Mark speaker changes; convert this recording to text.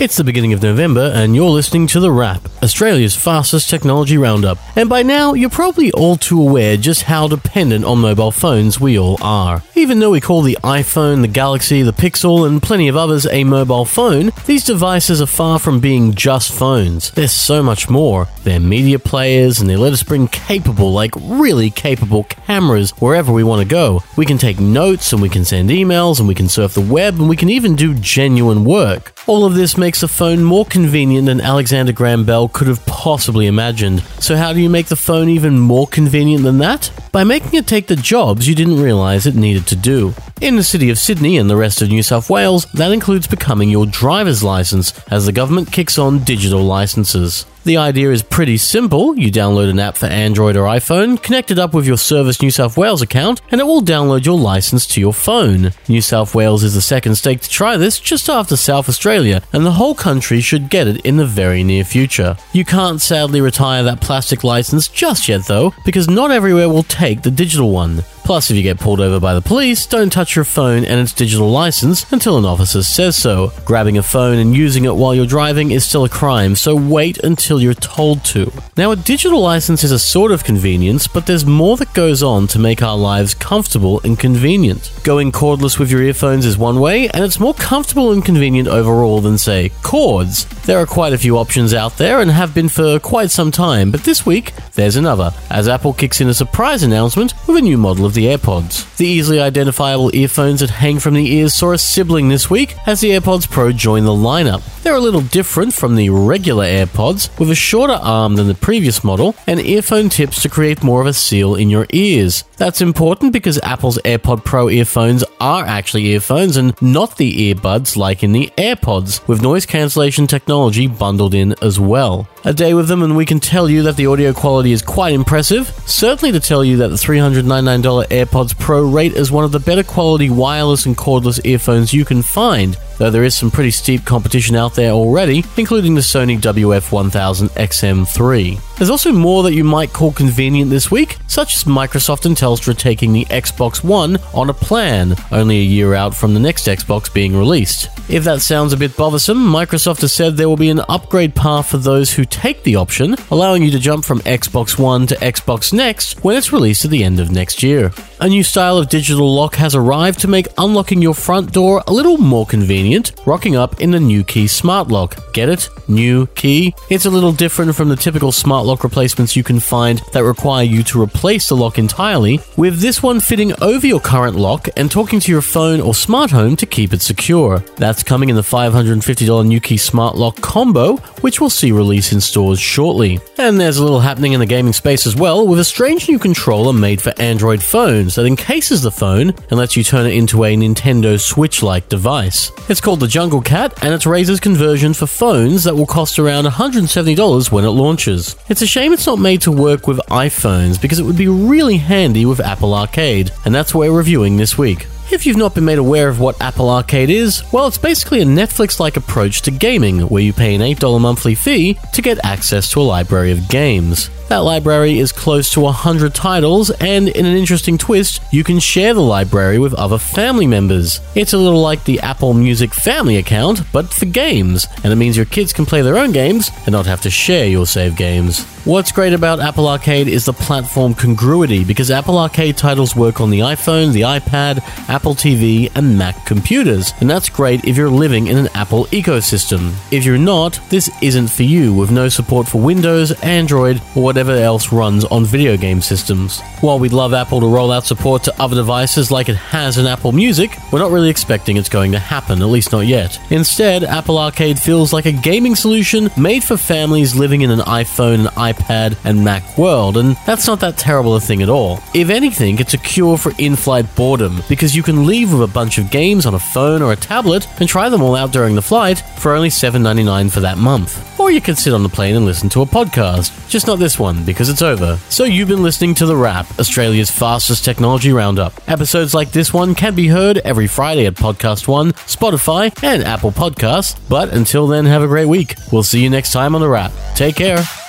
Speaker 1: It's the beginning of November, and you're listening to The Wrap, Australia's fastest technology roundup. And by now, you're probably all too aware just how dependent on mobile phones we all are. Even though we call the iPhone, the Galaxy, the Pixel, and plenty of others a mobile phone, these devices are far from being just phones. They're so much more. They're media players, and they let us bring capable, like really capable cameras wherever we want to go. We can take notes, and we can send emails, and we can surf the web, and we can even do genuine work. All of this makes the phone more convenient than Alexander Graham Bell could have possibly imagined. So, how do you make the phone even more convenient than that? By making it take the jobs you didn't realize it needed to do. In the city of Sydney and the rest of New South Wales, that includes becoming your driver's license as the government kicks on digital licenses. The idea is pretty simple. You download an app for Android or iPhone, connect it up with your Service New South Wales account, and it will download your license to your phone. New South Wales is the second state to try this just after South Australia, and the whole country should get it in the very near future. You can't sadly retire that plastic license just yet though, because not everywhere will take the digital one. Plus, if you get pulled over by the police, don't touch your phone and its digital license until an officer says so. Grabbing a phone and using it while you're driving is still a crime, so wait until you're told to. Now, a digital license is a sort of convenience, but there's more that goes on to make our lives comfortable and convenient. Going cordless with your earphones is one way, and it's more comfortable and convenient overall than, say, cords. There are quite a few options out there and have been for quite some time, but this week there's another, as Apple kicks in a surprise announcement with a new model of the AirPods. The easily identifiable earphones that hang from the ears saw a sibling this week as the AirPods Pro joined the lineup. They're a little different from the regular AirPods, with a shorter arm than the previous model and earphone tips to create more of a seal in your ears. That's important because Apple's AirPod Pro earphones are actually earphones and not the earbuds like in the AirPods, with noise cancellation technology bundled in as well. A day with them and we can tell you that the audio quality is quite impressive. Certainly to tell you that the $399 AirPods Pro rate is one of the better quality wireless and cordless earphones you can find, though there is some pretty steep competition out there already, including the Sony WF-1000 XM3. There's also more that you might call convenient this week, such as Microsoft and Telstra taking the Xbox One on a plan, only a year out from the next Xbox being released. If that sounds a bit bothersome, Microsoft has said there will be an upgrade path for those who take the option, allowing you to jump from Xbox One to Xbox Next when it's released at the end of next year. A new style of digital lock has arrived to make unlocking your front door a little more convenient, rocking up in the Nuki smart lock. Get it? New key? It's a little different from the typical smart lock replacements you can find that require you to replace the lock entirely, with this one fitting over your current lock and talking to your phone or smart home to keep it secure. That's coming in the $550 Nuki smart lock combo, which we'll see release in stores shortly. And there's a little happening in the gaming space as well, with a strange new controller made for Android phones that encases the phone and lets you turn it into a Nintendo Switch like device. It's called the Junglecat, and it's Razer's conversion for phones that will cost around $170 when it launches. It's a shame it's not made to work with iPhones because it would be really handy with Apple Arcade, and that's what we're reviewing this week. If you've not been made aware of what Apple Arcade is, well, it's basically a Netflix like approach to gaming, where you pay an $8 monthly fee to get access to a library of games. That library is close to 100 titles, and in an interesting twist, you can share the library with other family members. It's a little like the Apple Music family account, but for games, and it means your kids can play their own games and not have to share your save games. What's great about Apple Arcade is the platform congruity because Apple Arcade titles work on the iPhone, the iPad, Apple TV, and Mac computers, and that's great if you're living in an Apple ecosystem. If you're not, this isn't for you with no support for Windows, Android, or whatever else runs on video game systems. While we'd love Apple to roll out support to other devices like it has in Apple Music, we're not really expecting it's going to happen, at least not yet. Instead, Apple Arcade feels like a gaming solution made for families living in an iPhone, iPad, and Mac world, and that's not that terrible a thing at all. If anything, it's a cure for in flight boredom, because you can leave with a bunch of games on a phone or a tablet and try them all out during the flight for only $7.99 for that month. Or you could sit on the plane and listen to a podcast, just not this one because it's over. So you've been listening to The Wrap, Australia's fastest technology roundup. Episodes like this one can be heard every Friday at Podcast One, Spotify, and Apple Podcasts. But until then, have a great week. We'll see you next time on The Wrap. Take care.